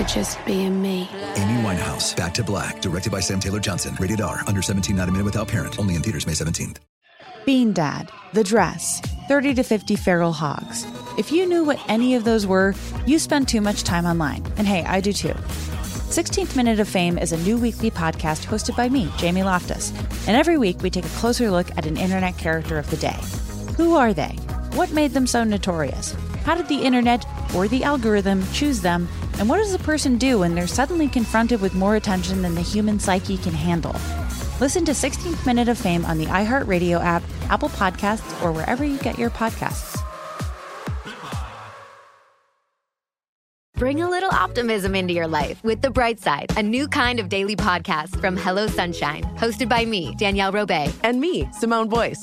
for just being me. Amy Winehouse, Back to Black, directed by Sam Taylor Johnson. Rated R, under 17, not a minute without parent. Only in theaters May 17th. Bean Dad, The Dress, 30 to 50 Feral Hogs. If you knew what any of those were, you spend too much time online. And hey, I do too. 16th Minute of Fame is a new weekly podcast hosted by me, Jamie Loftus. And every week we take a closer look at an internet character of the day. Who are they? What made them so notorious? How did the internet or the algorithm choose them? And what does a person do when they're suddenly confronted with more attention than the human psyche can handle? Listen to 16th Minute of Fame on the iHeartRadio app, Apple Podcasts, or wherever you get your podcasts. Bring a little optimism into your life with The Bright Side, a new kind of daily podcast from Hello Sunshine, hosted by me, Danielle Robay. And me, Simone Boyce.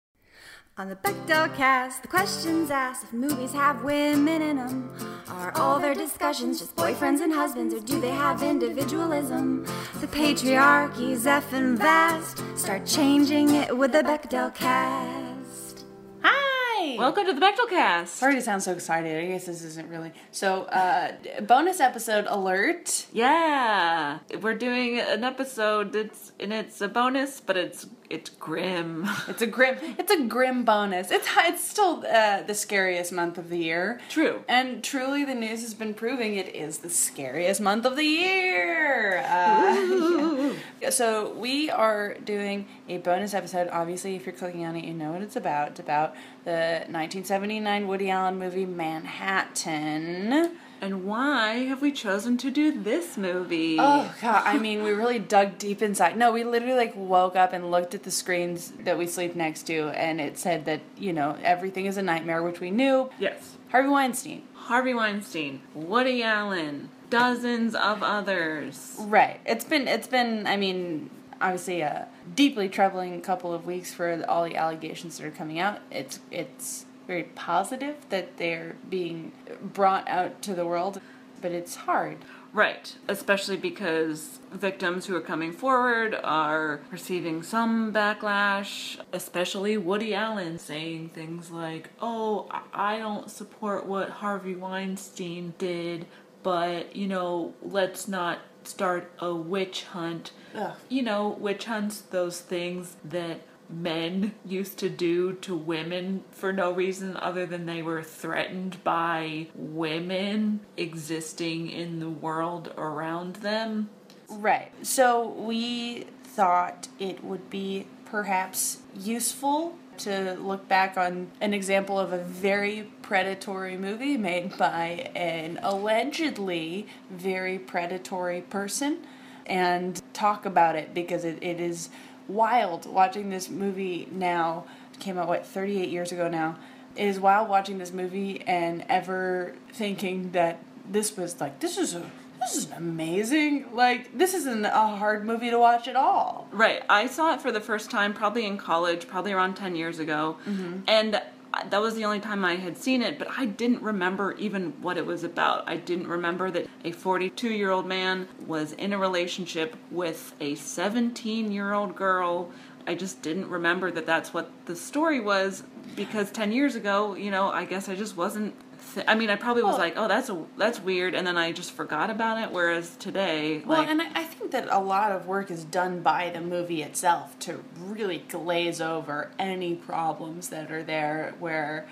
On the Bechdel cast, the questions asked if movies have women in them. Are all their discussions just boyfriends and husbands, or do they have individualism? The patriarchy's effing vast. Start changing it with the Bechdel cast. Hi! Welcome to the Bechdel Cast. Sorry to sound so excited. I guess this isn't really. So, uh, bonus episode alert. Yeah, we're doing an episode that's and it's a bonus, but it's it's grim. It's a grim. It's a grim bonus. It's it's still uh, the scariest month of the year. True. And truly, the news has been proving it is the scariest month of the year. Uh, yeah. So we are doing a bonus episode. Obviously, if you're clicking on it, you know what it's about. It's about the 1979 Woody Allen movie Manhattan. And why have we chosen to do this movie? Oh god, I mean, we really dug deep inside. No, we literally like woke up and looked at the screens that we sleep next to, and it said that you know everything is a nightmare, which we knew. Yes. Harvey Weinstein. Harvey Weinstein, Woody Allen, dozens of others. Right. It's been. It's been. I mean, obviously a deeply troubling couple of weeks for all the allegations that are coming out. It's. It's very positive that they're being brought out to the world, but it's hard. Right, especially because victims who are coming forward are receiving some backlash, especially Woody Allen saying things like, Oh, I don't support what Harvey Weinstein did, but, you know, let's not start a witch hunt. Ugh. You know, witch hunts, those things that men used to do to women for no reason other than they were threatened by women existing in the world around them. Right. So we thought it would be perhaps useful to look back on an example of a very predatory movie made by an allegedly very predatory person and talk about it because it, it is wild watching this movie now. It came out, what, 38 years ago now. It is wild watching this movie and ever thinking that this was like, this is a this is amazing. Like, this isn't a hard movie to watch at all. Right. I saw it for the first time probably in college, probably around 10 years ago. Mm-hmm. And that was the only time I had seen it, but I didn't remember even what it was about. I didn't remember that a 42 year old man was in a relationship with a 17 year old girl. I just didn't remember that that's what the story was because 10 years ago, you know, I guess I just wasn't. Th- I mean, I probably was Well- like, "Oh, that's a, that's weird," and then I just forgot about it. Whereas today, Well, like, and I, I think that a lot of work is done by the movie itself to really glaze over any problems that are there. Where,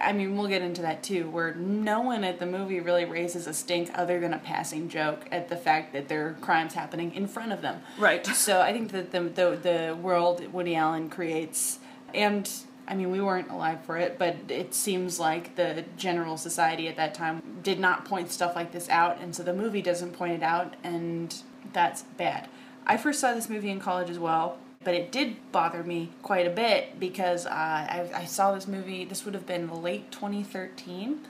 I mean, we'll get into that too. Where no one at the movie really raises a stink other than a passing joke at the fact that there are crimes happening in front of them. Right. So I think that the the, the world Woody Allen creates, and I mean, we weren't alive for it, but it seems like the general society at that time did not point stuff like this out, and so the movie doesn't point it out, and that's bad. I first saw this movie in college as well, but it did bother me quite a bit because uh, I, I saw this movie. This would have been late 2013,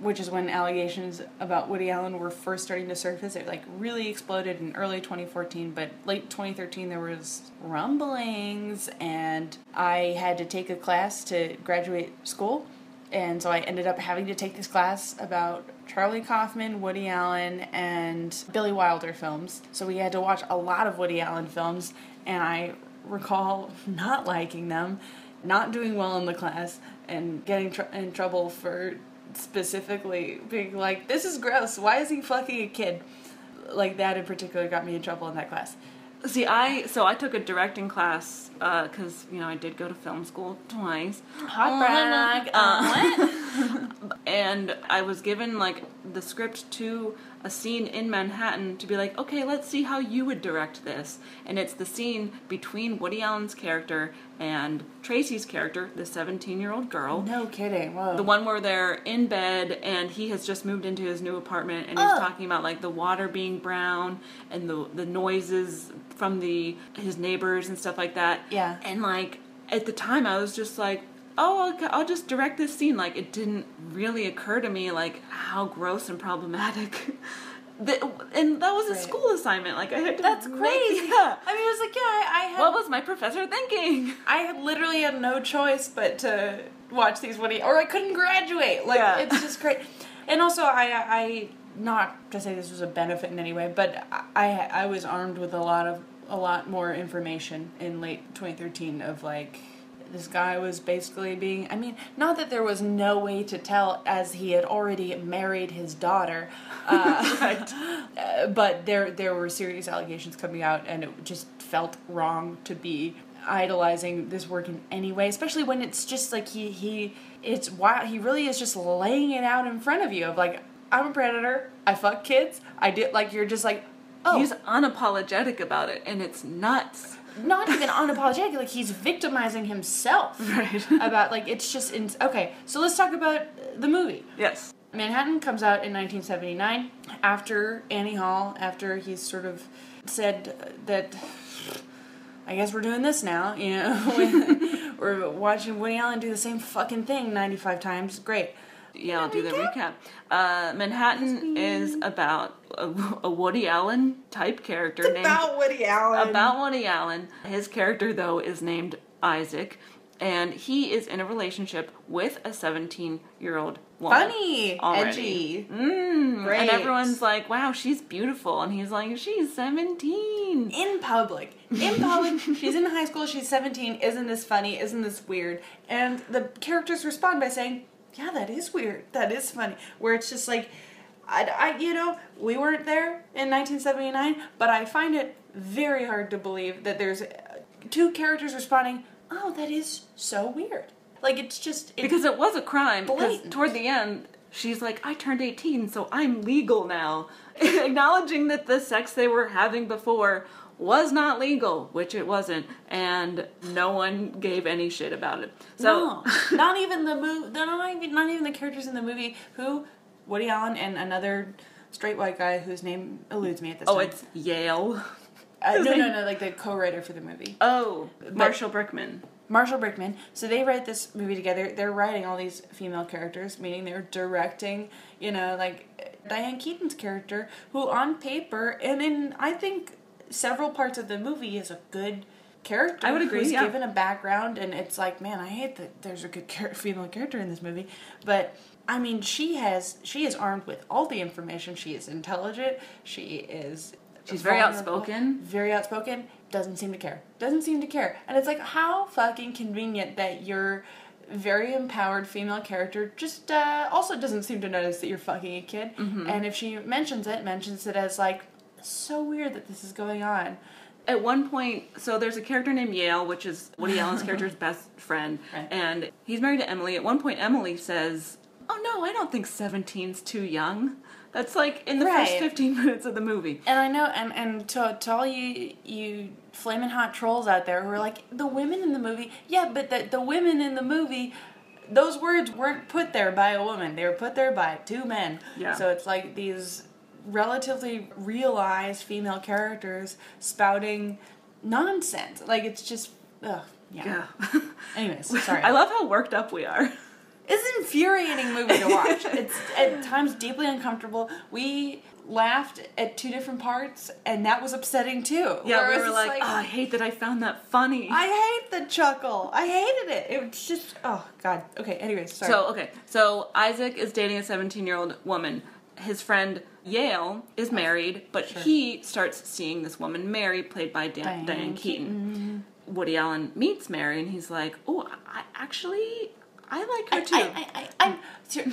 which is when allegations about Woody Allen were first starting to surface. It like really exploded in early 2014, but late 2013 there was rumblings, and I had to take a class to graduate school, and so I ended up having to take this class about Charlie Kaufman, Woody Allen, and Billy Wilder films. So we had to watch a lot of Woody Allen films, and I recall not liking them, not doing well in the class, and getting tr- in trouble for specifically being like, "This is gross. Why is he fucking a kid?" Like that in particular got me in trouble in that class. See, I so I took a directing class because you know I did go to film school twice. Hot brag. Uh, and I was given like the script to a scene in Manhattan to be like, okay, let's see how you would direct this. And it's the scene between Woody Allen's character and Tracy's character, the 17 year old girl. No kidding. Whoa. The one where they're in bed and he has just moved into his new apartment and he's Oh. talking about like the water being brown and the the noises from the his neighbors and stuff like that. Yeah. And like at the time I was just like, "Oh, okay, I'll just direct this scene." Like it didn't really occur to me like how gross and problematic the, and that was a Right. school assignment. Like I had to That's make- crazy. yeah. I mean, it was like, yeah, I, I had. What was my professor thinking? I had literally had no choice but to watch these Woody, or I couldn't graduate. Like Yeah. it's just great. And also, I, I not to say this was a benefit in any way, but I, I was armed with a lot of a lot more information in late 2013 of like. This guy was basically being. I mean, not that there was no way to tell, as he had already married his daughter, uh, uh, but there there were serious allegations coming out, and it just felt wrong to be idolizing this work in any way, especially when it's just like he he it's wow he really is just laying it out in front of you of like I'm a predator, I fuck kids, I did like you're just like oh He's unapologetic about it, and it's nuts. Not even unapologetic like he's victimizing himself Right. about like it's just in, okay so let's talk about the movie Yes. Manhattan comes out in 1979 after Annie Hall, after he's sort of said that I guess we're doing this now, you know. we're watching Woody Allen do the same fucking thing 95 times. Great. Yeah, I'll do the recap. Uh, Manhattan is about a, a Woody Allen type character named about Woody Allen. about Woody Allen. His character though is named Isaac, and he is in a relationship with a 17 year old woman. funny, already. edgy. Mm, Great. And everyone's like, "Wow, she's beautiful," and he's like, "She's 17." in public. In public, she's in high school, she's 17. Isn't this funny? Isn't this weird? And the characters respond by saying, Yeah, that is weird. That is funny. Where it's just like, I, I you know, we weren't there in 1979, but I find it very hard to believe that there's uh, two characters responding, Oh, that is so weird. Like, it's just. It, because it was a crime. Because toward the end, she's like, "I turned 18, so I'm legal now," acknowledging that the sex they were having before was not legal, which it wasn't, and no one gave any shit about it. So, no, not even the movie. Not even not even the characters in the movie. Who Woody Allen and another straight white guy whose name eludes me at this oh, time. it's Yale. uh, no, no, name- no, like the co-writer for the movie, Oh, Marshall Brickman. Marshall Brickman. So they write this movie together. They're writing all these female characters, meaning they're directing. You know, like Diane Keaton's character, who on paper and in I think several parts of the movie is a good character. I would agree, Who's yeah. given a background, and it's like, man, I hate that there's a good char- female character in this movie, but. I mean, she has she is armed with all the information. She is intelligent. She is She's very outspoken. Very outspoken. Doesn't seem to care. Doesn't seem to care. And it's like how fucking convenient that your very empowered female character just uh, also doesn't seem to notice that you're fucking a kid. Mm-hmm. And if she mentions it, mentions it as like so weird that this is going on. At one point, so there's a character named Yale, which is Woody Allen's character's best friend, Right. and he's married to Emily. At one point, Emily says, "Oh no, I don't think 17's too young." That's like in the Right. first 15 minutes of the movie. And I know, and, and to, to all you you flaming hot trolls out there who are like, the women in the movie, yeah, but the, the women in the movie, those words weren't put there by a woman. They were put there by two men. Yeah. So it's like these relatively realized female characters spouting nonsense. Like, it's just, ugh, yeah. Yeah. Anyways, sorry. I love how worked up we are. It's an infuriating movie to watch. it's at times deeply uncomfortable. We laughed at two different parts, and that was upsetting too. Yeah, we were it's like, oh, I hate that I found that funny. I hate the chuckle. I hated it. It was just, oh god. Okay. Anyways, sorry. So okay, so Isaac is dating a 17 year old woman. His friend Yale is married, but he starts seeing this woman Mary, played by Dan- Diane Diane, Keaton. Woody Allen meets Mary, and he's like, "Oh, I actually I like her too." I, I, I, I'm.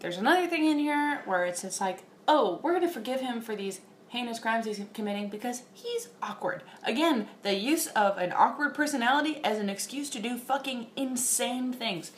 There's another thing in here where it's just like, oh, we're gonna forgive him for these heinous crimes he's committing because he's awkward. Again, the use of an awkward personality as an excuse to do fucking insane things.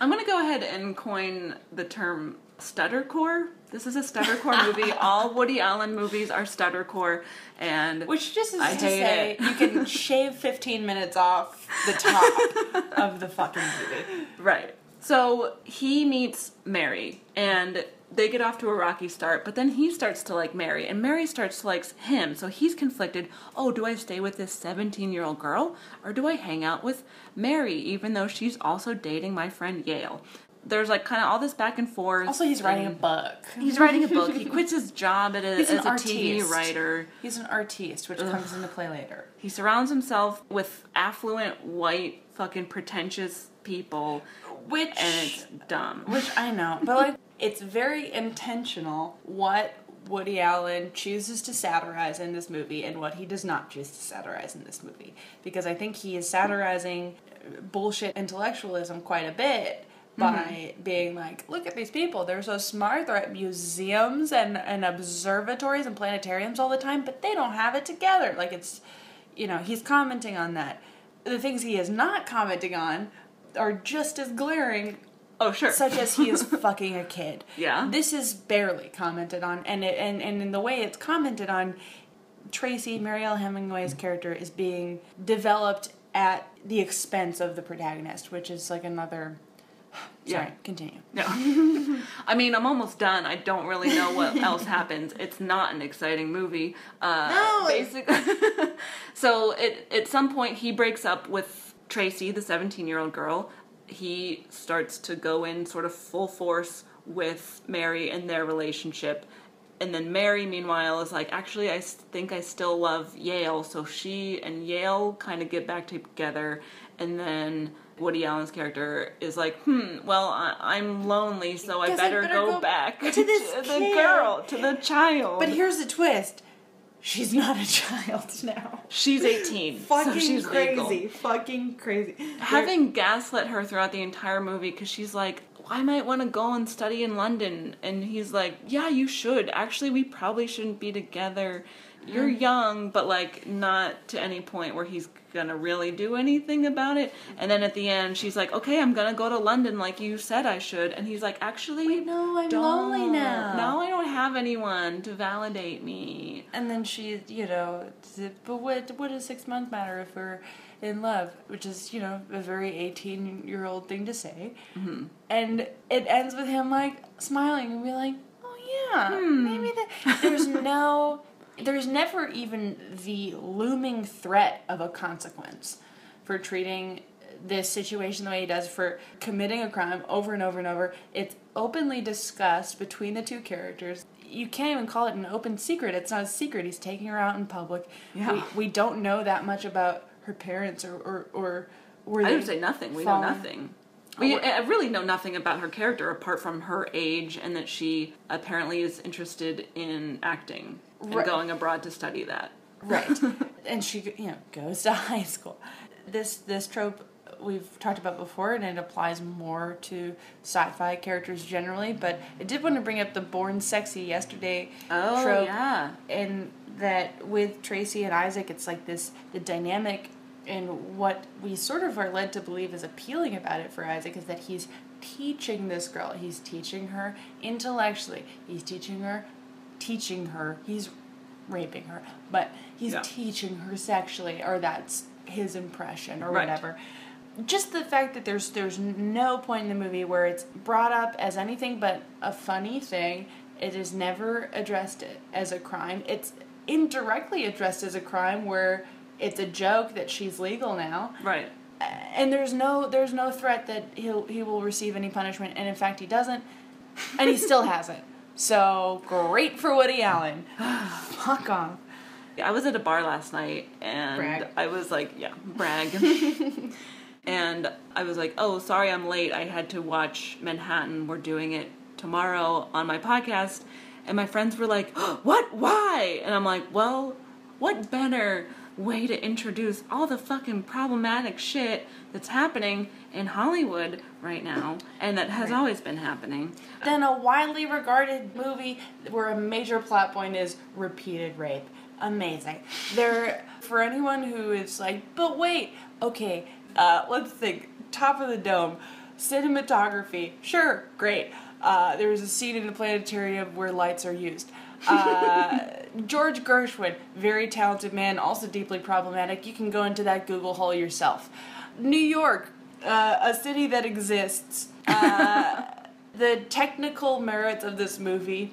I'm gonna go ahead and coin the term stuttercore. This is a stuttercore movie. All Woody Allen movies are stuttercore, and Which just is I to say it. you can shave 15 minutes off the top of the fucking movie. Right. So he meets Mary and they get off to a rocky start, but then he starts to like Mary and Mary starts to like him. So he's conflicted. Oh, do I stay with this 17 year old girl or do I hang out with Mary, even though she's also dating my friend Yale? There's like kind of all this back and forth. Also, he's writing a book. He's writing a book. He quits his job at a, He's an as a TV writer. He's an artiste, which comes into play later. He surrounds himself with affluent, white, fucking pretentious people, Which and it's dumb. Which I know, but like it's very intentional what Woody Allen chooses to satirize in this movie and what he does not choose to satirize in this movie. Because I think he is satirizing bullshit intellectualism quite a bit Mm-hmm. by being like, look at these people, they're so smart, they're at museums and, and observatories and planetariums all the time, but they don't have it together. Like it's you know, he's commenting on that. The things he is not commenting on are just as glaring Oh, sure. such as he is fucking a kid. Yeah. This is barely commented on, and it, and and in the way it's commented on, Tracy Mariel Hemingway's character is being developed at the expense of the protagonist, which is like another. Sorry, Yeah. continue. No. I mean, I'm almost done. I don't really know what else happens. It's not an exciting movie. Uh, No. Basically. so it, at some point, he breaks up with Tracy, the 17 year old girl. He starts to go in sort of full force with Mary and their relationship. And then Mary, meanwhile, is like, actually, I think I still love Yale. So she and Yale kind of get back together. And then Woody Allen's character is like, hmm, well, I- I'm lonely, so I Guess I better, better go, go back to this the girl, to the child. But here's the twist: she's not a child now. she's 18, Fucking so she's crazy. legal. Fucking crazy. Having gaslit her throughout the entire movie because she's like, I might want to go and study in London. And he's like, Yeah, you should. Actually, we probably shouldn't be together. You're Mm. young, but like not to any point where he's gonna really do anything about it. And then at the end, she's like, Okay, I'm gonna go to London like you said I should. And he's like, Actually, Wait, no, I'm don't. lonely now." Now I don't have anyone to validate me. And then she, you know, but what what does six months matter if we're in love? Which is, you know, a very eighteen year old thing to say. Mm-hmm. And it ends with him like smiling and be like, "Oh yeah, Hmm. maybe that." There's no, there's never even the looming threat of a consequence for treating this situation the way he does for committing a crime over and over and over. It's openly discussed between the two characters. You can't even call it an open secret. It's not a secret. He's taking her out in public. Yeah. We, we don't know that much about her parents or or, or were I would say nothing. We know nothing. We I really know nothing about her character apart from her age and that she apparently is interested in acting and Right. going abroad to study that. Right. and she, you know, goes to high school. This this trope we've talked about before, and it applies more to sci-fi characters generally. But I did want to bring up the "born sexy yesterday" Oh, trope, yeah. and that with Tracy and Isaac, it's like this the dynamic. And what we sort of are led to believe is appealing about it for Isaac is that he's teaching this girl. He's teaching her intellectually. He's teaching her, teaching her. He's raping her, but he's Yeah. teaching her sexually, or that's his impression, or Right. whatever. Just the fact that there's there's no point in the movie where it's brought up as anything but a funny thing. It is never addressed as a crime. It's indirectly addressed as a crime where it's a joke that she's legal now Right. and there's no there's no threat that he'll he will receive any punishment and in fact he doesn't and he still hasn't so great for woody allen fuck off I was at a bar last night and Brag. I was like, yeah, brag. and I was like, oh, sorry I'm late. I had to watch Manhattan. We're doing it tomorrow on my podcast. And my friends were like, what? Why? And I'm like, well, what better way to introduce all the fucking problematic shit that's happening in Hollywood right now and that has always been happening. then a widely regarded movie where a major plot point is repeated rape. Amazing. There for anyone who is like but wait okay uh, let's think top of the dome cinematography sure great uh, there was a scene in the planetarium where lights are used uh, George Gershwin, very talented man, also deeply problematic. You can go into that Google hole yourself. New York, uh, a city that exists. Uh, the technical merits of this movie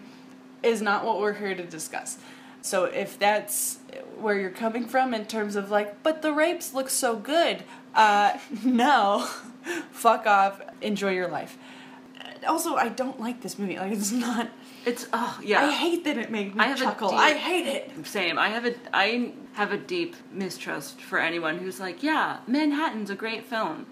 is not what we're here to discuss. So if that's where you're coming from in terms of like, but the rapes look so good, uh, no, fuck off, enjoy your life. Also, I don't like this movie. Like, it's not. It's oh yeah. I hate that it made me I chuckle. deep- I hate it. Same. I have a I have a deep mistrust for anyone who's like, yeah, Manhattan's a great film.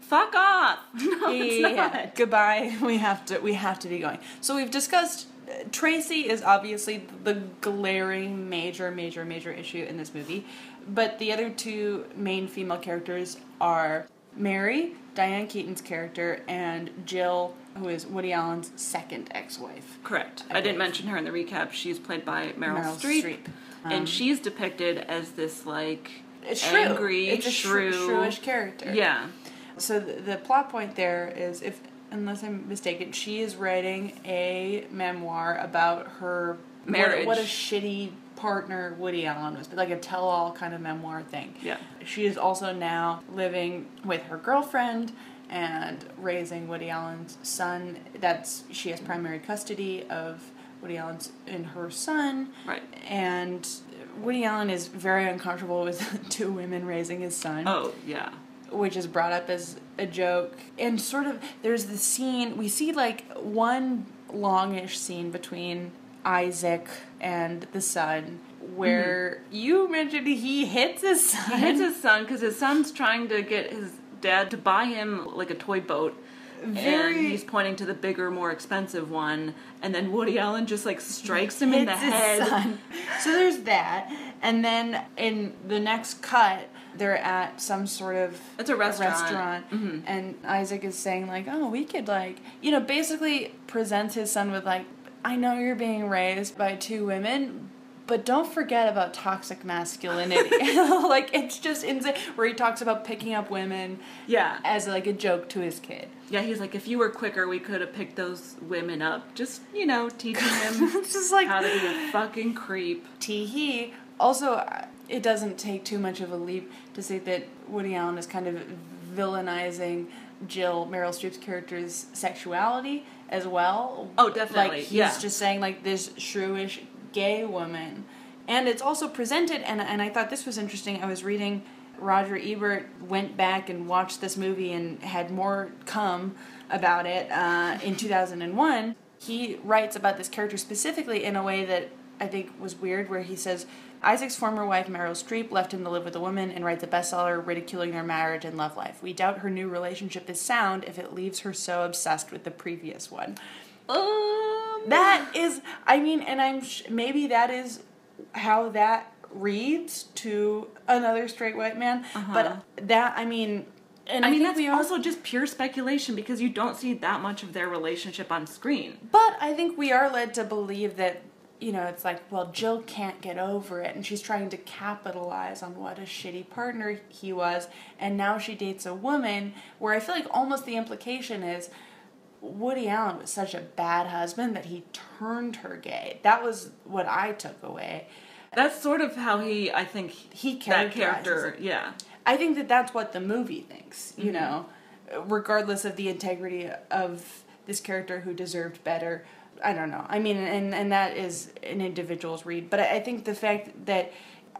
Fuck off. No, it's yeah, not. goodbye. We have to. We have to be going. So we've discussed. uh, Tracy is obviously the glaring major, major, major issue in this movie, but the other two main female characters are Mary, Diane Keaton's character, and Jill, who is Woody Allen's second ex-wife. Correct. I, didn't mention her in the recap. She's played by Meryl, Meryl Streep, Streep. Um, and she's depicted as this like angry, It's a shrew, shrewish character. Yeah. So the, the plot point there is, if unless I'm mistaken, she is writing a memoir about her Marriage. What, what a shitty partner Woody Allen was, but like a tell-all kind of memoir thing. Yeah. She is also now living with her girlfriend and raising Woody Allen's son. That's she has primary custody of Woody Allen's and her son. Right. And Woody Allen is very uncomfortable with two women raising his son Oh yeah. which is brought up as a joke and sort of there's the scene we see like one longish scene between Isaac and the son where you mentioned he hits his son He hits his son because his son's trying to get his dad to buy him like a toy boat. and he's pointing to the bigger, more expensive one, and then Woody Allen just like strikes him in the his head. son. So there's that, and then in the next cut, they're at some sort of It's a restaurant. restaurant, Mhm. and Isaac is saying like, "Oh, we could like," you know, basically presents his son with like, "I know you're being raised by two women." But don't forget about toxic masculinity. like it's just insane. Where he talks about picking up women, Yeah. as like a joke to his kid. Yeah, he's like, if you were quicker, we could have picked those women up. Just, you know, teaching him just like how to be a fucking creep. tee hee. Also, it doesn't take too much of a leap to say that Woody Allen is kind of villainizing Jill Meryl Streep's character's sexuality as well. Oh, definitely, Like he's yeah. just saying like this shrewish gay woman, and it's also presented. And and I thought this was interesting. I was reading. Roger Ebert went back and watched this movie and had more come about it uh, in 2001. He writes about this character specifically in a way that I think was weird, where he says Isaac's former wife Meryl Streep left him to live with a woman and writes a bestseller ridiculing their marriage and love life. We doubt her new relationship is sound if it leaves her so obsessed with the previous one. Um, That is, I mean, and I'm sh- maybe that is how that reads to another straight white man, but that I mean, and I mean, that's we are- also just pure speculation because you don't see that much of their relationship on screen. But I think we are led to believe that, you know, it's like, well, Jill can't get over it, and she's trying to capitalize on what a shitty partner he was, and now she dates a woman, where I feel like almost the implication is Woody Allen was such a bad husband that he turned her gay. That was what I took away. That's sort of how he, I think, He that character, yeah. I think that that's what the movie thinks, you Mhm. know, regardless of the integrity of this character who deserved better. I don't know. I mean, and and that is an individual's read, but I I think the fact that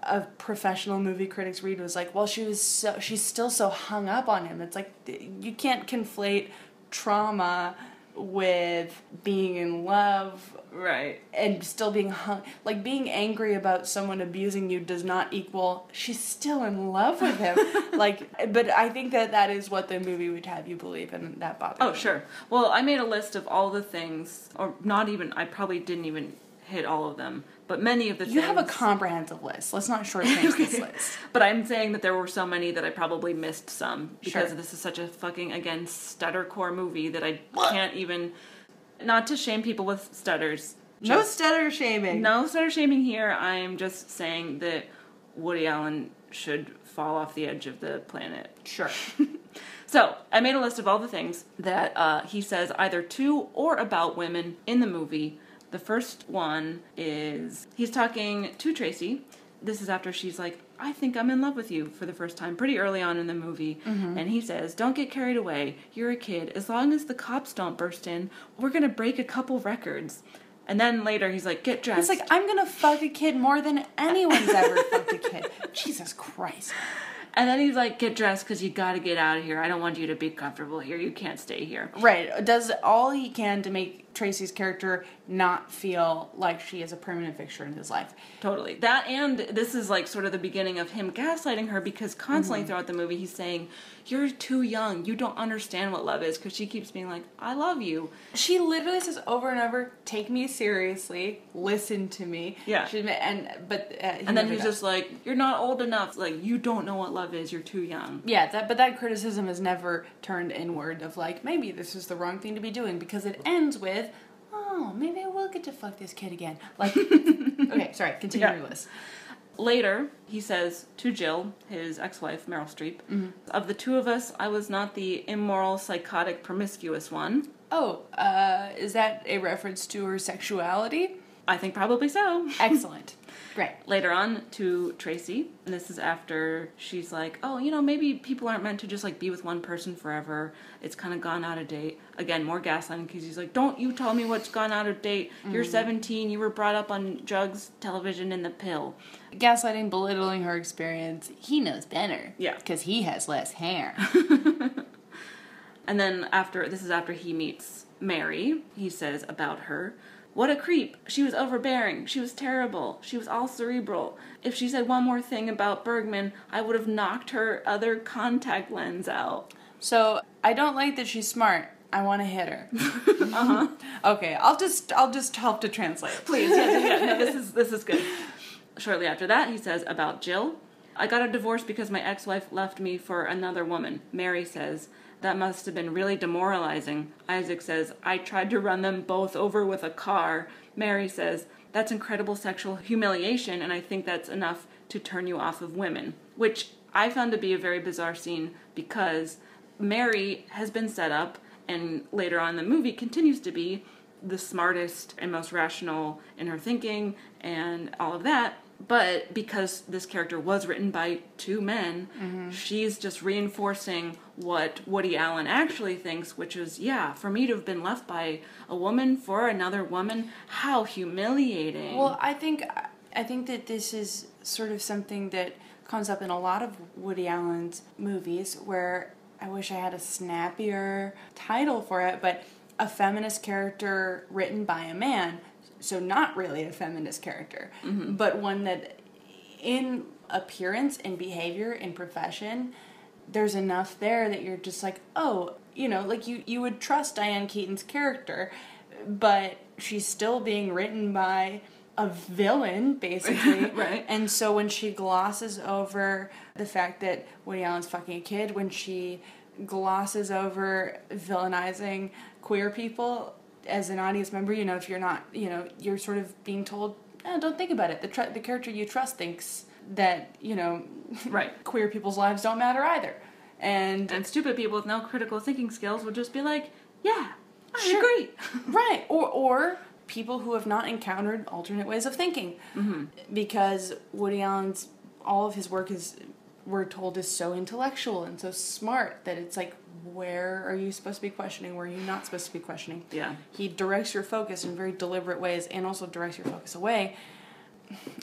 a professional movie critic's read was like, well, she was so she's still so hung up on him. It's like you can't conflate trauma with being in love Right. and still being hung like being angry about someone abusing you does not equal she's still in love with him like but i think that that is what the movie would have you believe and that bothers Oh, me. sure. Well, I made a list of all the things, or not even, I probably didn't even hit all of them, but many of the you things. have a comprehensive list let's not shortchange this list But I'm saying that there were so many that I probably missed some because Sure. this is such a fucking again stuttercore movie that I can't even. Not to shame people with stutters. no stutter shaming No stutter shaming here. I'm just saying that Woody Allen should fall off the edge of the planet. sure So I made a list of all the things that uh, he says either to or about women in the movie. The first one is he's talking to Tracy. This is after she's like, I think I'm in love with you for the first time, pretty early on in the movie. Mm-hmm. And he says, Don't get carried away. You're a kid. As long as the cops don't burst in, we're going to break a couple records. And then later he's like, Get dressed. it's like i'm gonna fuck a kid more than anyone's ever fucked a kid jesus christ and then he's like, Get dressed because you got to get out of here. I don't want you to be comfortable here. You can't stay here. right does all he can to make tracy's character not feel like she is a permanent fixture in his life Totally. That and this is like sort of the beginning of him gaslighting her because constantly Mm-hmm. throughout the movie he's saying, You're too young. You don't understand what love is because she keeps being like, I love you. She literally says over and over, "Take me seriously, listen to me." Yeah. She, and but uh, And then he's does. just like, You're not old enough. Like, you don't know what love is. You're too young. yeah. That but that criticism is never turned inward of like maybe this is the wrong thing to be doing because it ends with, "Oh, maybe I will get to fuck this kid again." Like, okay, sorry, continue Yeah. your list. Later, he says to Jill, his ex wife, Meryl Streep, Mm-hmm. Of the two of us, I was not the immoral, psychotic, promiscuous one. Oh, uh, is that a reference to her sexuality? I think probably so. Excellent. Great. later on to Tracy, and this is after she's like, "Oh, you know, maybe people aren't meant to just like be with one person forever. It's kind of gone out of date." Again, more gaslighting because he's like, "Don't you tell me what's gone out of date. You're mm-hmm. 17. You were brought up on drugs, television, and the pill." Gaslighting, belittling her experience. He knows better. Yeah. Because he has less hair. And then after this is after he meets Mary, he says about her, "What a creep. She was overbearing. She was terrible. She was all cerebral. If she said one more thing about Bergman, I would have knocked her other contact lens out." So I don't like that she's smart. I want to hit her. uh-huh. Okay, I'll just I'll just help to translate. Please, yeah, yeah, no, this is this is good. Shortly after that, he says about Jill, I got a divorce because my ex-wife left me for another woman. Mary says, that must have been really demoralizing. Isaac says, I tried to run them both over with a car. Mary says, that's incredible sexual humiliation, and I think that's enough to turn you off of women. Which I found to be a very bizarre scene because Mary has been set up, and later on in the movie continues to be the smartest and most rational in her thinking and all of that. But because this character was written by two men, mm-hmm. she's just reinforcing what Woody Allen actually thinks, which is, yeah, for me to have been left by a woman for another woman, how humiliating. Well, I think I think that this is sort of something that comes up in a lot of Woody Allen's movies where I wish I had a snappier title for it, but a feminist character written by a man. So not really a feminist character, mm-hmm. but one that in appearance and behavior and profession there's enough there that you're just like, oh, you know, like you you would trust Diane Keaton's character, but she's still being written by a villain, basically. Right. And so when she glosses over the fact that Woody Allen's fucking a kid, when she glosses over villainizing queer people as an audience member, you know, if you're not, you know, you're sort of being told, oh, don't think about it. The tr- the character you trust thinks that you know, Right. queer people's lives don't matter either. And and stupid people with no critical thinking skills would just be like, yeah, I agree. right. Or or people who have not encountered alternate ways of thinking. Mm-hmm. Because Woody Allen's all of his work is we're told is so intellectual and so smart that it's like where are you supposed to be questioning where are you not supposed to be questioning Yeah. he directs your focus in very deliberate ways and also directs your focus away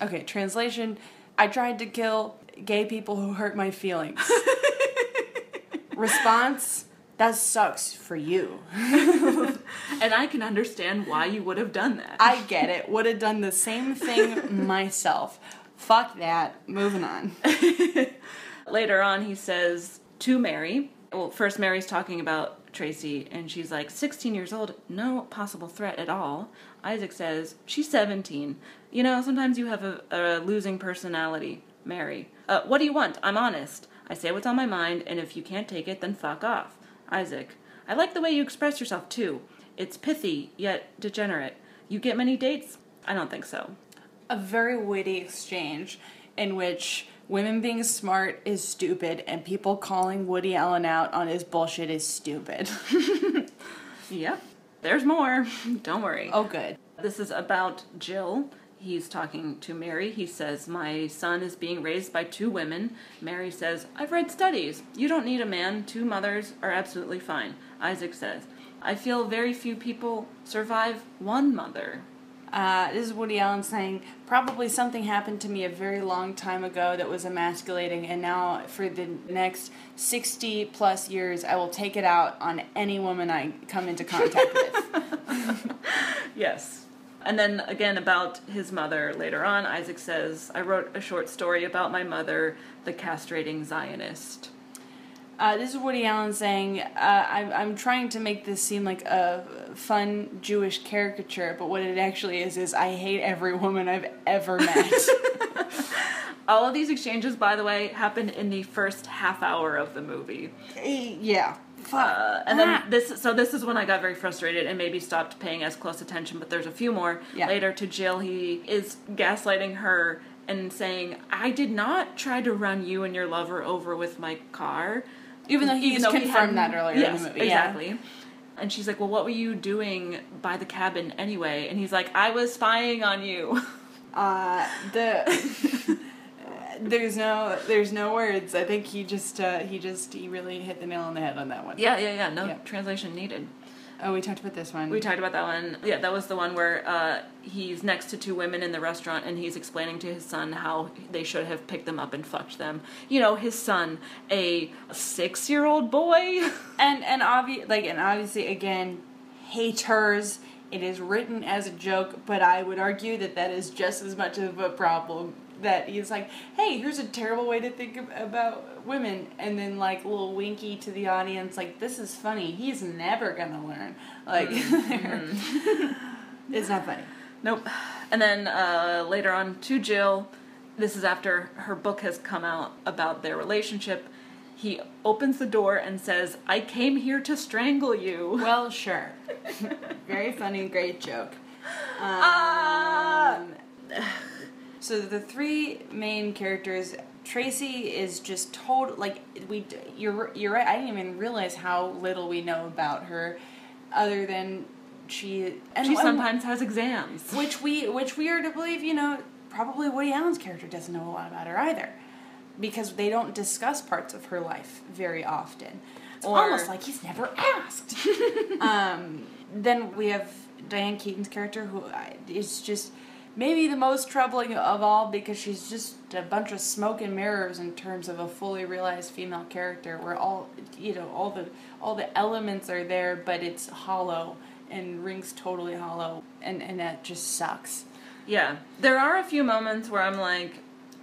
okay translation i tried to kill gay people who hurt my feelings. Response that sucks for you. And I can understand why you would have done that. i get it. Would have done the same thing myself. Fuck that. Moving on. Later on, he says to Mary, well, first Mary's talking about Tracy, and she's like, 16 years old, no possible threat at all. Isaac says, she's 17. You know, sometimes you have a, a losing personality. Mary, uh, what do you want? I'm honest. I say what's on my mind, and if you can't take it, then fuck off. Isaac, I like the way you express yourself, too. It's pithy, yet degenerate. You get many dates? I don't think so. a very witty exchange in which women being smart is stupid and people calling Woody Allen out on his bullshit is stupid. Yep. There's more. Don't worry. oh, good. This is about Jill. He's talking to Mary. He says, My son is being raised by two women. Mary says, I've read studies. You don't need a man. Two mothers are absolutely fine. Isaac says, I feel very few people survive one mother. Uh, this is Woody Allen saying, probably something happened to me a very long time ago that was emasculating, and now for the next 60 plus years, I will take it out on any woman I come into contact with. Yes. And then again about his mother later on, Isaac says, I wrote a short story about my mother, the castrating Zionist. Uh, this is Woody Allen saying, uh, I'm, I'm trying to make this seem like a fun Jewish caricature, but what it actually is is I hate every woman I've ever met. All of these exchanges, by the way, happened in the first half hour of the movie. yeah. Fuck. Uh, and then this, so this is when I got very frustrated and maybe stopped paying as close attention. But there's a few more Yeah. later to Jill. He is gaslighting her and saying, "I did not try to run you and your lover over with my car." Even though he's confirmed that earlier in the Yes, movie, yeah. Exactly. And she's like, "Well, what were you doing by the cabin anyway?" And he's like, "I was spying on you." Uh, the there's no there's no words. I think he just uh, he just he really hit the nail on the head on that one. yeah, yeah, yeah. No Yeah. translation needed. Oh, we talked about this one. We talked about that one. Yeah, that was the one where uh, he's next to two women in the restaurant and he's explaining to his son how they should have picked them up and fucked them. You know, his son, a six year old boy. and and obvi- like and obviously again haters it is written as a joke but i would argue that that is just as much of a problem that he's like hey here's a terrible way to think about women and then like a little winky to the audience like this is funny he's never gonna learn like it's not funny Nope. And then uh, later on to Jill, this is after her book has come out about their relationship. He opens the door and says, I came here to strangle you. well sure very funny great joke Ah! Um, so the three main characters, Tracy is just total like we. You're you're right. I didn't even realize how little we know about her, other than she. And she sometimes has exams. which we which we are to believe. You know, probably Woody Allen's character doesn't know a lot about her either, because they don't discuss parts of her life very often. It's Or- almost like he's never asked. um, then we have Diane Keaton's character, who is just maybe the most troubling of all because she's just a bunch of smoke and mirrors in terms of a fully realized female character, where all you know all the all the elements are there, but it's hollow and rings totally hollow, and and that just sucks. Yeah. There are a few moments where I'm like,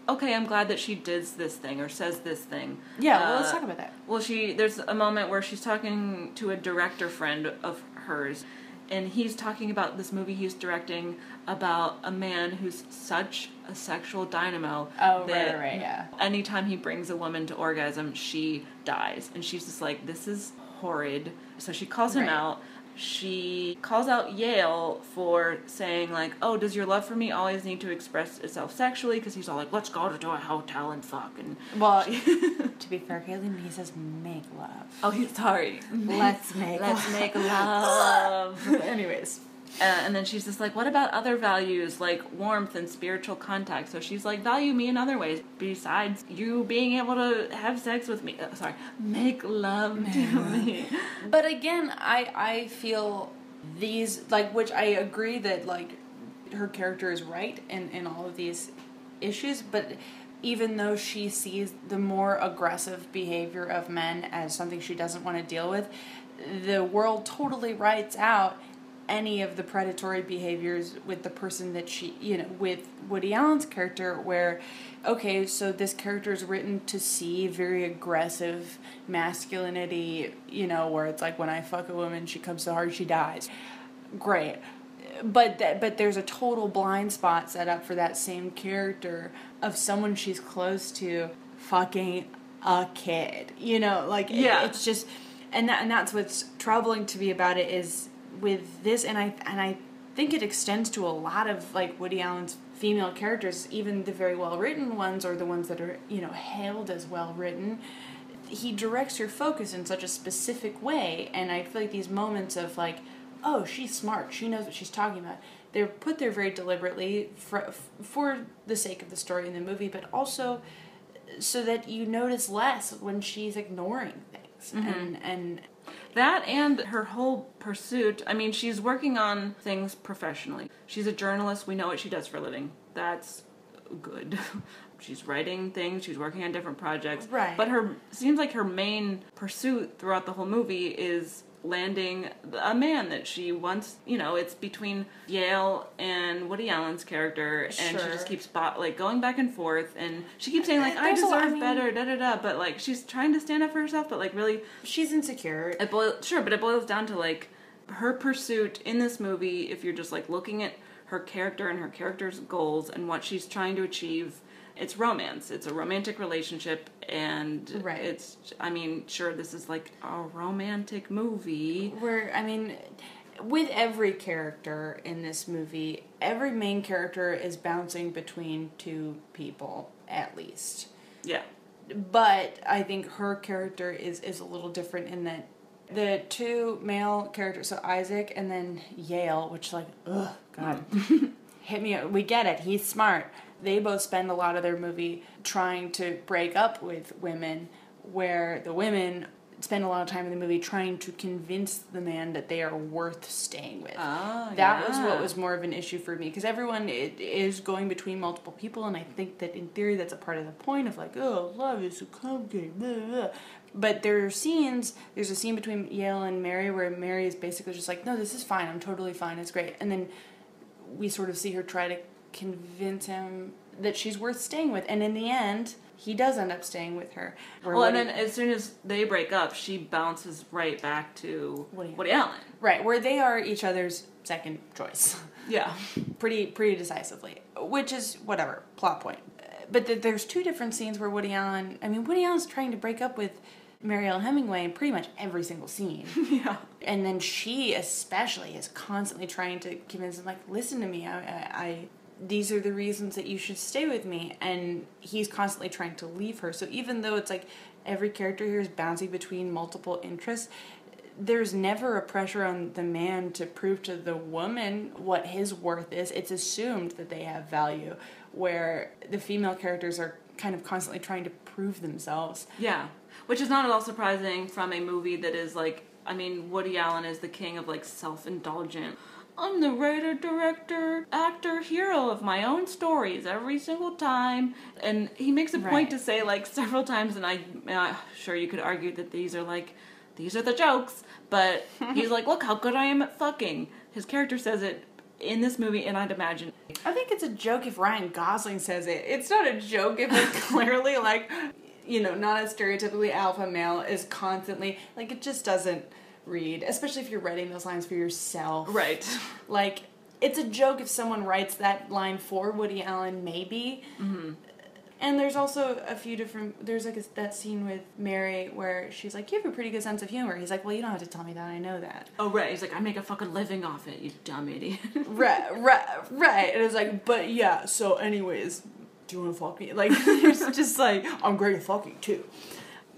okay, I'm glad that she does this thing or says this thing. Yeah, well, let's Uh, talk about that. Well, she there's a moment where she's talking to a director friend of hers, and he's talking about this movie he's directing about a man who's such a sexual dynamo. Oh, that right, right, yeah. Anytime he brings a woman to orgasm, she dies, and she's just like, "This is horrid." So she calls him Right. out. She calls out Yale for saying like, "Oh, does your love for me always need to express itself sexually?" Because he's all like, "Let's go to a hotel and fuck." And Well, to be fair, Caitlin, he says make love. oh, he's sorry. Let's make Let's love. make love. Anyways. Uh, and then she's just like, what about other values like warmth and spiritual contact? So she's like, value me in other ways besides you being able to have sex with me. Uh, sorry, make love to me. But again, I I feel these like which I agree that like her character is right in in all of these issues, but even though she sees the more aggressive behavior of men as something she doesn't want to deal with, the world totally writes out any of the predatory behaviors with the person that she, you know, with Woody Allen's character, where, okay, so this character is written to see very aggressive masculinity, you know, where it's like when I fuck a woman, she comes so hard she dies. Great. But that, but there's a total blind spot set up for that same character of someone she's close to fucking a kid. You know, like it- Yeah. it's just and that and that's what's troubling to me about it is with this and I and I think it extends to a lot of like Woody Allen's female characters, even the very well written ones or the ones that are, you know, hailed as well written. He directs your focus in such a specific way and I feel like these moments of like, oh, she's smart, she knows what she's talking about. They're put there very deliberately for for the sake of the story in the movie, but also so that you notice less when she's ignoring things mm-hmm. and and That and her whole pursuit. I mean, she's working on things professionally. She's a journalist. We know what she does for a living. That's good. she's writing things. She's working on different projects. Right. But her seems like her main pursuit throughout the whole movie is landing a man that she wants. You know, it's between Yale and Woody Allen's character, and she Sure. just keeps spot like going back and forth, and she keeps uh, saying like, "I There's a lot- I deserve mean- better," da da da. But like, she's trying to stand up for herself, but like really she's insecure. it boil sure, but it boils down to like her pursuit in this movie. If you're just like looking at her character and her character's goals and what she's trying to achieve, it's romance. It's a romantic relationship, and Right. it's. I mean, sure, this is like a romantic movie. Where I mean, with every character in this movie, every main character is bouncing between two people at least. Yeah. But I think her character is is a little different in that the two male characters, so Isaac and then Yale, which like, ugh, God, hit me. We get it. He's smart. They both spend a lot of their movie trying to break up with women, where the women spend a lot of time in the movie trying to convince the man that they are worth staying with. Oh, that was what was more of an issue for me because everyone is going between multiple people, and I think that in theory that's a part of the point of like, oh, love is a complicated. Blah, blah. But there are scenes. There's a scene between Yale and Mary where Mary is basically just like, no, this is fine. I'm totally fine. It's great. And then we sort of see her try to convince him that she's worth staying with, and in the end, he does end up staying with her. Where Well, and then as soon as they break up, she bounces right back to Woody Woody Allen. Right, where they are each other's second choice. Yeah. pretty pretty decisively, which is whatever plot point. But th- there's two different scenes where Woody Allen. I mean, Woody Allen's trying to break up with Mariel Hemingway in pretty much every single scene. yeah. And then she especially is constantly trying to convince him, like, listen to me. I, I, I these are the reasons that you should stay with me. And he's constantly trying to leave her. So even though it's like every character here is bouncing between multiple interests, there's never a pressure on the man to prove to the woman what his worth is. It's assumed that they have value, where the female characters are kind of constantly trying to prove themselves. Yeah, which is not at all surprising from a movie that is like, I mean, Woody Allen is the king of like self-indulgent. I'm the writer, director, actor, hero of my own stories every single time, and he makes a point Right. to say like several times, and I, uh, sure you could argue that these are like, these are the jokes, but he's like, look how good I am at fucking. His character says it in this movie, and I'd imagine I think it's a joke if Ryan Gosling says it. It's not a joke if it's clearly like, you know, not a stereotypically alpha male is constantly like it just doesn't read, especially if you're writing those lines for yourself. Right. Like it's a joke if someone writes that line for Woody Allen, maybe. Mm-hmm. And there's also a few different. There's like a, that scene with Mary where she's like, "You have a pretty good sense of humor." He's like, "Well, you don't have to tell me that. I know that." Oh right, he's like, I make a fucking living off it, you dumb idiot. right, right, right. And it's like, but yeah. So, anyways, do you want to fuck me? Like, there's just like, I'm great at fucking too.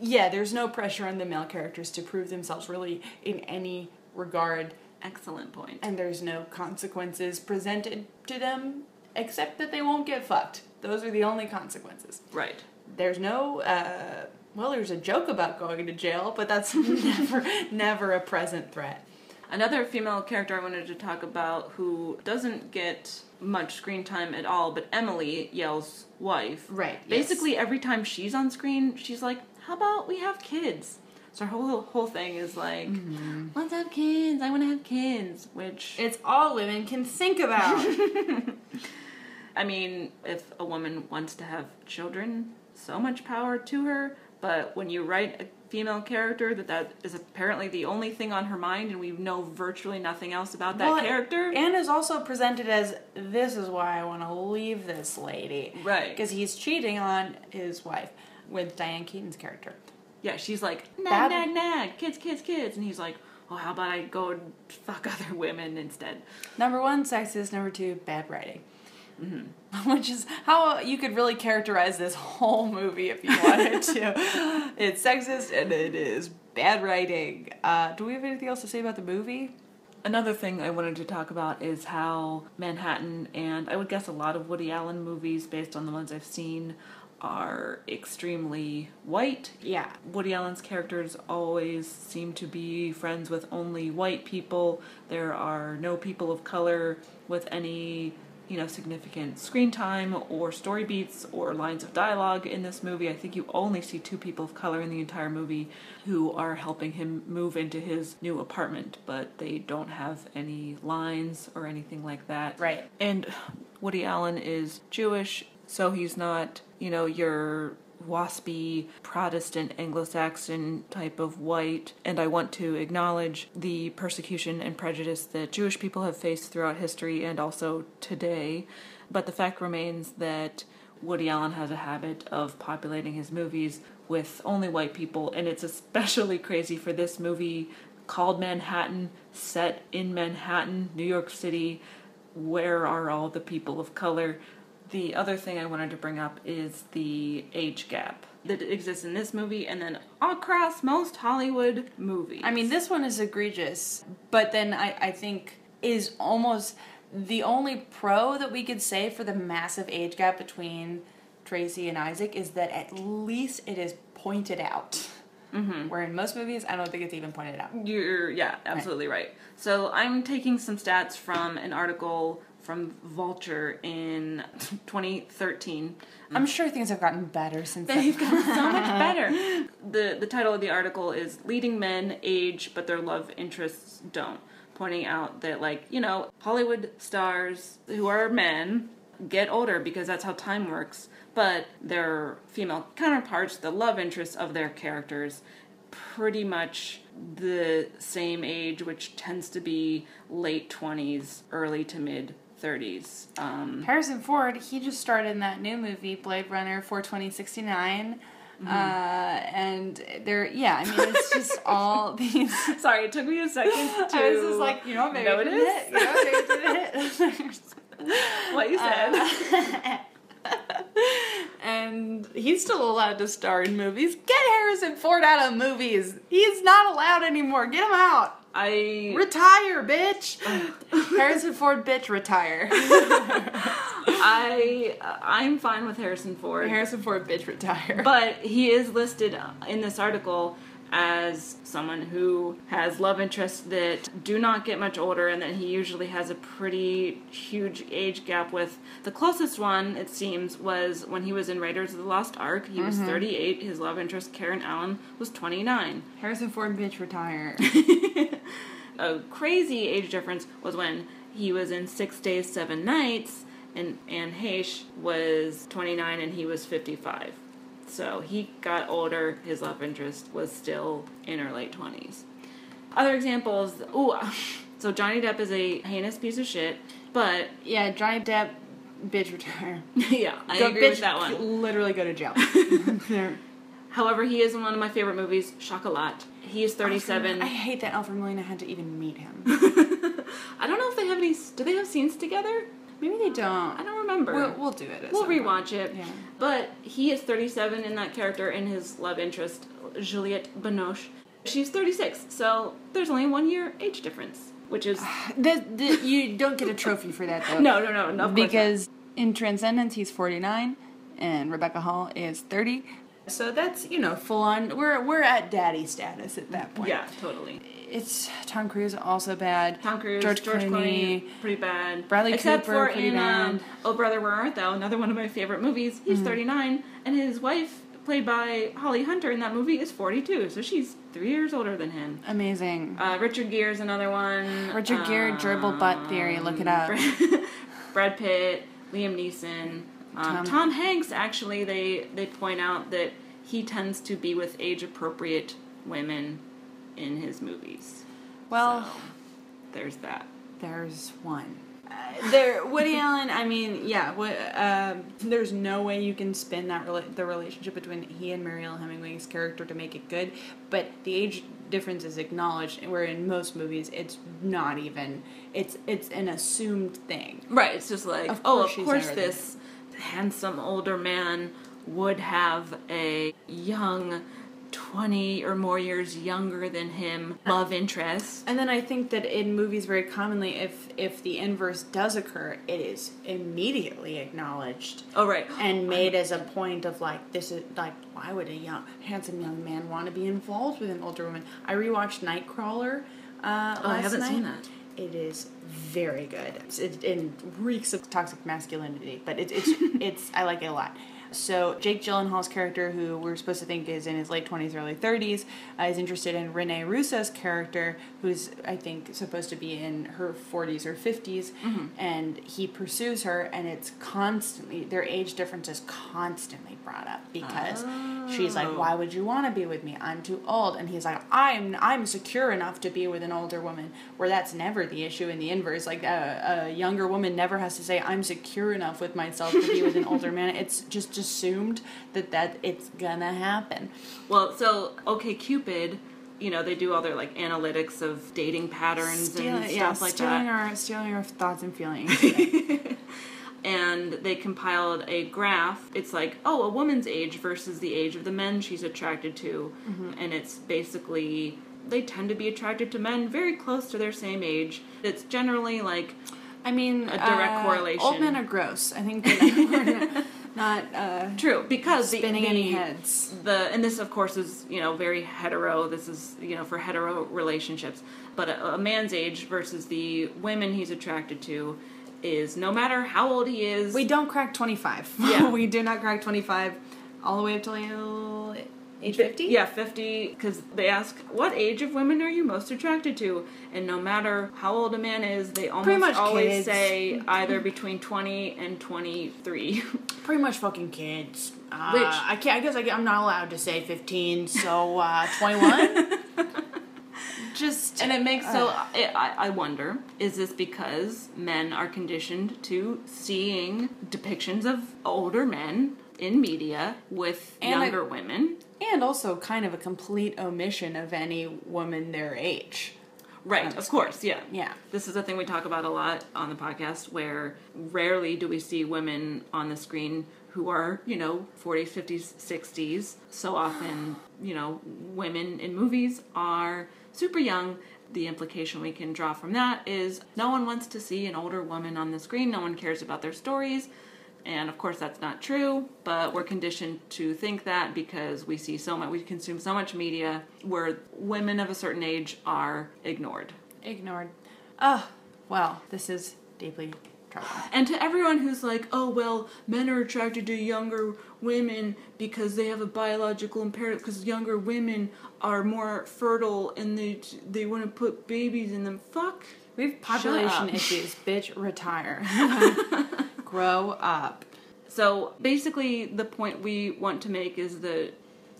Yeah, there's no pressure on the male characters to prove themselves really in any regard. Excellent point. And there's no consequences presented to them except that they won't get fucked. Those are the only consequences. Right. There's no uh well, there's a joke about going to jail, but that's never never a present threat. Another female character I wanted to talk about who doesn't get much screen time at all, but Emily Yale's wife. Right. yes. Basically, every time she's on screen, she's like, "How about we have kids?" So our whole whole thing is like, mm-hmm. "Let's have kids. I want to have kids." Which it's all women can think about. I mean, if a woman wants to have children, so much power to her. But when you write a female character that that is apparently the only thing on her mind, and we know virtually nothing else about that Well, character, And is also presented as this is why I want to leave this lady. Right. Because he's cheating on his wife with Diane Keaton's character. yeah, she's like nag, nag, nag, kids, kids, kids, and he's like, well, how about I go and fuck other women instead? Number one, sexist. Number two, bad writing. Which is how you could really characterize this whole movie if you wanted to. it's sexist and it is bad writing. Uh, do we have anything else to say about the movie? Another thing I wanted to talk about is how Manhattan and I would guess a lot of Woody Allen movies, based on the ones I've seen, are extremely white. Yeah. Woody Allen's characters always seem to be friends with only white people. There are no people of color with any, you know, significant screen time or story beats or lines of dialogue in this movie. I think you only see two people of color in the entire movie who are helping him move into his new apartment, but they don't have any lines or anything like that. Right. And Woody Allen is Jewish, so he's not, you know, your waspy Protestant Anglo Saxon type of white. And I want to acknowledge the persecution and prejudice that Jewish people have faced throughout history and also today. But the fact remains that Woody Allen has a habit of populating his movies with only white people, and it's especially crazy for this movie called Manhattan, set in Manhattan, New York City. Where are all the people of color? The other thing I wanted to bring up is the age gap that exists in this movie and then across most Hollywood movies. I mean, this one is egregious, but then I, I think is almost the only pro that we could say for the massive age gap between Tracy and Isaac is that at least it is pointed out. Mm-hmm. Where in most movies, I don't think it's even pointed out. You're yeah, absolutely right. So I'm taking some stats from an article from Vulture in 2013. I'm sure things have gotten better since then. They've then. gotten so much better. The the title of the article is Leading Men Age but Their Love Interests Don't, pointing out that like, you know, Hollywood stars who are men get older because that's how time works, but their female counterparts, the love interests of their characters, pretty much the same age, which tends to be late 20s, early to mid 30s. Um, Harrison Ford, he just starred in that new movie, Blade Runner for 2069. Uh, and there, yeah, I mean, it's just all these. Sorry, it took me a second to. I was just like, you know, maybe it notice. did hit. You know, maybe it did hit. what you said. and he's still allowed to star in movies. Get Harrison Ford out of movies. He's not allowed anymore. Get him out. I Retire, bitch. Harrison Ford, bitch, retire. I uh, I'm fine with Harrison Ford. Harrison Ford, bitch, retire. But he is listed in this article as someone who has love interests that do not get much older and that he usually has a pretty huge age gap with. The closest one, it seems, was when he was in Raiders of the Lost Ark. He was Mhm. 38. His love interest, Karen Allen, was 29. Harrison Ford, bitch, retire. a crazy age difference was when he was in Six Days, Seven Nights, and Anne Heche was 29 and he was 55. So he got older, his love interest was still in her late 20s. Other examples, ooh, so Johnny Depp is a heinous piece of shit, but. Yeah, Johnny Depp bitch retire. yeah, I Go- agree bitch, with that one. Literally go to jail. However, he is in one of my favorite movies, Chocolat. He is 37. I hate that Alfred Molina had to even meet him. I don't know if they have any. Do they have scenes together? Maybe they don't. I don't remember. We'll, we'll do it. We'll some point. rewatch it. Yeah. But he is 37 in that character, and his love interest, Juliette Binoche, she's 36. So there's only one year age difference, which is The, the, you don't get a trophy for that though. no, no, no, no. of course not. because in Transcendence he's 49 and Rebecca Hall is 30. So that's you know full on. We're we're at daddy status at that point. yeah, totally. It's Tom Cruise also bad. Tom Cruise, George, George, Clooney. Clooney, pretty bad. Bradley Except Cooper, for pretty in bad. Um, Oh Brother Where Art Thou, another one of my favorite movies. He's Mhm. 39, and his wife, played by Holly Hunter in that movie, is 42. So she's three years older than him. Amazing. Uh, Richard Gere's another one. Richard Gere, gerbil butt theory. Look it up. Brad, Brad Pitt, Liam Neeson, um, Tom- Tom, Hanks. Actually, they they point out that he tends to be with age appropriate women in his movies. Well, So, there's that. there's one. Uh, there, Woody Allen. I mean, yeah. What, um, there's no way you can spin that rela- the relationship between he and Mariel Hemingway's character to make it good. But the age difference is acknowledged, where in most movies it's not even. It's it's an assumed thing. Right. It's just like, Of oh, of course, this handsome older man would have a young, twenty or more years younger than him love interest. And then I think that in movies, very commonly, if if the inverse does occur, it is immediately acknowledged. Oh, right. And made as a point of like this is like why would a young handsome young man want to be involved with an older woman? I rewatched Nightcrawler. Uh, Oh, I haven't night. seen that. It is very good. It's, it, it reeks of toxic masculinity, but it, it's it's I like it a lot. So Jake Gyllenhaal's character, who we're supposed to think is in his late twenties, early thirties, uh, is interested in Renee Russo's character, who's I think supposed to be in her forties or 50s mm-hmm. and he pursues her, and it's constantly their age difference is constantly brought up because she's like, oh. "Why would you want to be with me? I'm too old," and he's like, "I'm I'm secure enough to be with an older woman." Where that's never the issue in the inverse. Like a, a younger woman never has to say, "I'm secure enough with myself to be with an older man." It's just assumed that that it's gonna happen. Well, so okay, Cupid, you know, they do all their like analytics of dating patterns and Stealing, stuff yeah, like stealing that. our stealing our thoughts and feelings. and they compiled a graph. It's like, oh, a woman's age versus the age of the men she's attracted to. Mhm. And it's basically they tend to be attracted to men very close to their same age. It's generally like I mean, a direct uh, correlation. Old men are gross. I think not uh, True, because the- spinning the, any heads. The and this, of course, is you know very hetero. This is you know for hetero relationships. But a, a man's age versus the women he's attracted to is no matter how old he is. We don't crack twenty five. Yeah. we do not crack twenty five all the way up till age fifty. Yeah, 50, because they ask, what age of women are you most attracted to? And no matter how old a man is, they almost always kids. say either between 20 and 23. Pretty much fucking kids. Uh, Which- I can't. I guess I, am not allowed to say fifteen. So uh, twenty one. Just and it makes so uh, it, I, I wonder is this because men are conditioned to seeing depictions of older men in media with And I- younger women and also kind of a complete omission of any woman their age. Right, of course, yeah. Yeah. This is a thing we talk about a lot on the podcast where rarely do we see women on the screen who are, you know, 40s, 50s, 60s. So often, you know, women in movies are super young. The implication we can draw from that is no one wants to see an older woman on the screen, no one cares about their stories. And of course, that's not true, but we're conditioned to think that because we see so much, we consume so much media where women of a certain age are ignored. Ignored. Oh, well, this is deeply troubling. And to everyone who's like, oh, well, men are attracted to younger women because they have a biological imperative, because younger women are more fertile and they, they want to put babies in them. Fuck. We have population issues. Bitch, retire. Grow up. So basically, the point we want to make is that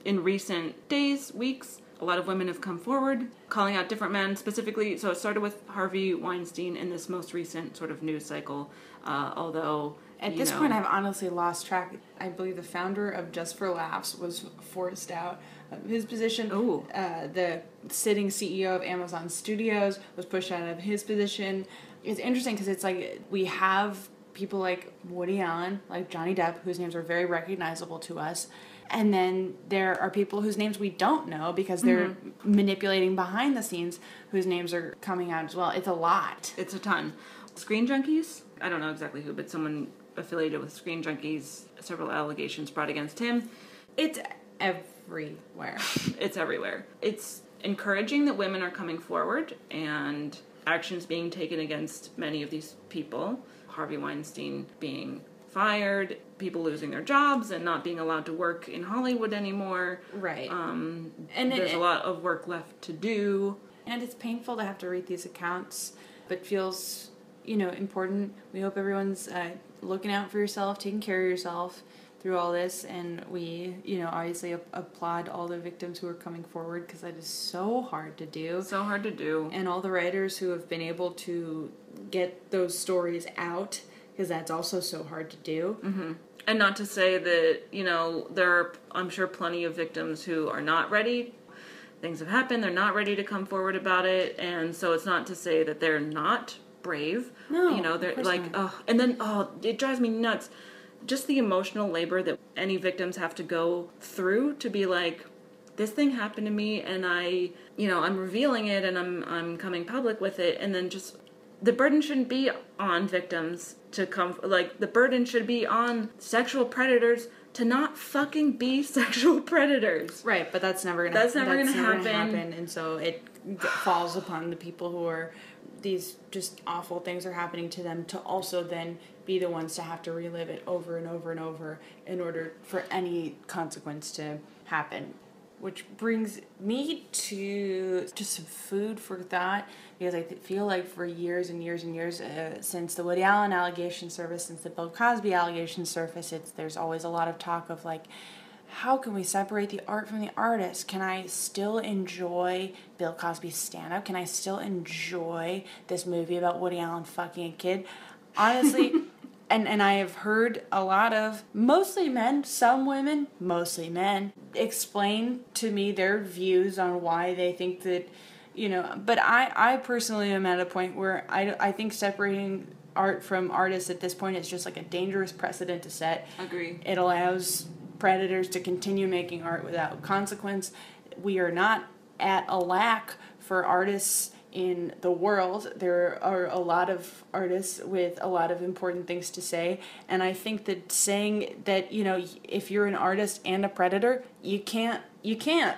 in recent days, weeks, a lot of women have come forward calling out different men specifically. So it started with Harvey Weinstein in this most recent sort of news cycle, uh, although At this know. point, I've honestly lost track. I believe the founder of Just for Laughs was forced out of his position. Ooh. Uh, the sitting CEO of Amazon Studios was pushed out of his position. It's interesting because it's like we have people like Woody Allen, like Johnny Depp, whose names are very recognizable to us. And then there are people whose names we don't know because they're Mm-hmm. manipulating behind the scenes, whose names are coming out as well. It's a lot. It's a ton. Screen Junkies, I don't know exactly who, but someone affiliated with Screen Junkies, several allegations brought against him. It's everywhere. It's everywhere. It's encouraging that women are coming forward and actions being taken against many of these people. Harvey Weinstein being fired, people losing their jobs and not being allowed to work in Hollywood anymore. Right. Um, And it- there's a lot of work left to do. And it's painful to have to read these accounts, but feels, you know, important. We hope everyone's uh, looking out for yourself, taking care of yourself through all this, and we, you know, obviously ap- applaud all the victims who are coming forward because that is so hard to do. So hard to do. And all the writers who have been able to get those stories out because that's also so hard to do. hmm And not to say that, you know, there are, I'm sure, plenty of victims who are not ready. Things have happened, they're not ready to come forward about it. And so it's not to say that they're not brave. No, You know, they're like, not. oh, and then, oh, it drives me nuts. Just the emotional labor that any victims have to go through to be like, this thing happened to me and I, you know, I'm revealing it and I'm I'm coming public with it and then just the burden shouldn't be on victims to come like the burden should be on sexual predators to not fucking be sexual predators. Right, but that's never gonna. That's never gonna happen. happen, and so it falls upon the people who are these just awful things are happening to them to also then be the ones to have to relive it over and over and over in order for any consequence to happen. Which brings me to just some food for thought because I feel like for years and years and years uh, since the Woody Allen allegation surfaced, since the Bill Cosby allegation surfaced, it's there's always a lot of talk of like how can we separate the art from the artist? Can I still enjoy Bill Cosby's stand up? Can I still enjoy this movie about Woody Allen fucking a kid? Honestly, and, and I have heard a lot of mostly men, some women, mostly men, explain to me their views on why they think that, you know, but I, I personally am at a point where I, I think separating art from artists at this point is just like a dangerous precedent to set. Agree. It allows predators to continue making art without consequence. We are not at a lack for artists in the world. There are a lot of artists with a lot of important things to say, and I think that saying that, you know, if you're an artist and a predator, you can't you can't.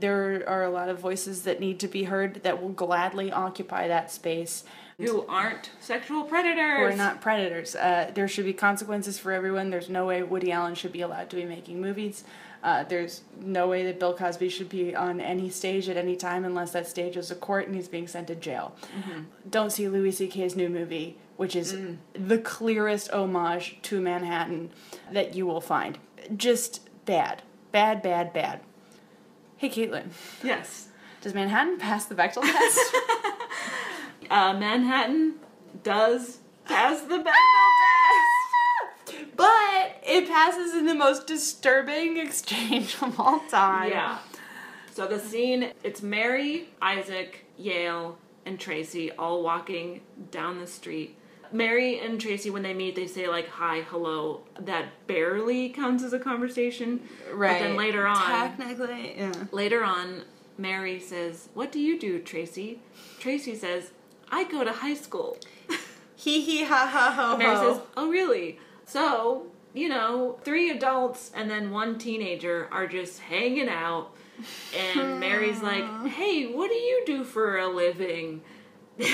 There are a lot of voices that need to be heard that will gladly occupy that space. Who aren't sexual predators. Who are not predators. Uh, there should be consequences for everyone. There's no way Woody Allen should be allowed to be making movies. Uh, there's no way that Bill Cosby should be on any stage at any time unless that stage is a court and he's being sent to jail. Don't see Louis C.K.'s new movie, which is the clearest homage to Manhattan that you will find. Just bad. Bad, bad, bad. Hey, Caitlin. Yes. Does Manhattan pass the Bechdel test? Uh, Manhattan does pass the Bechdel test. But it passes in the most disturbing exchange of all time. Yeah. So the scene, it's Mary, Isaac, Yale, and Tracy all walking down the street. Mary and Tracy, when they meet, they say like hi, hello. That barely counts as a conversation. Right. But then later on, Technically, yeah. later on, Mary says, "What do you do, Tracy?" Tracy says, "I go to high school." Hee hee ha ha ho Mary says, "Oh, really? So, you know, three adults and then one teenager are just hanging out." And Mary's like, "Hey, what do you do for a living?" and,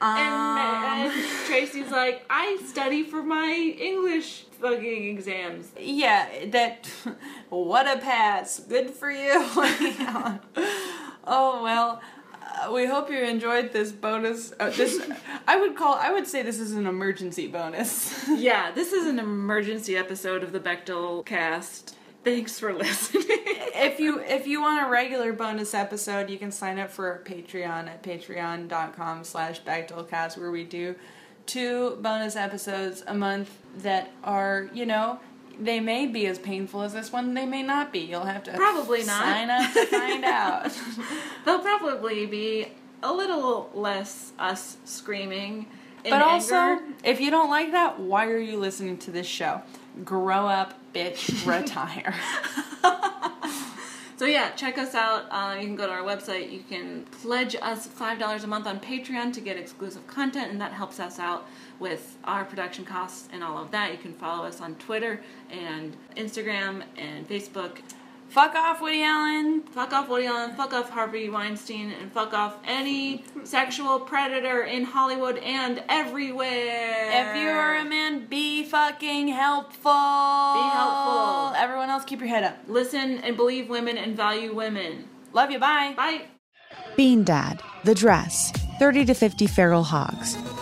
um. and Tracy's like, "I study for my English fucking exams." Yeah, that. What a pass. Good for you. oh, well. Uh, we hope you enjoyed this bonus. Uh, this, I would call. I would say this is an emergency bonus. yeah, this is an emergency episode of the Bechdel cast. Thanks for listening. if you if you want a regular bonus episode, you can sign up for our Patreon at patreon.com slash Bechdelcast where we do two bonus episodes a month that are, you know, they may be as painful as this one. They may not be. You'll have to Probably not. sign up to find out. They'll probably be a little less us screaming. In but also, anger. if you don't like that, why are you listening to this show? Grow up, bitch. Retire. So yeah, check us out. Uh, you can go to our website. You can pledge us five dollars a month on Patreon to get exclusive content, and that helps us out with our production costs and all of that. You can follow us on Twitter and Instagram and Facebook. Fuck off, Woody Allen. Fuck off, Woody Allen. Fuck off, Harvey Weinstein, and fuck off any sexual predator in Hollywood and everywhere. If you are a man, be fucking helpful. Be helpful. Everyone else, keep your head up. Listen and believe women and value women. Love you. Bye. Bye. Bean Dad, The Dress, 30 to 50 Feral Hogs.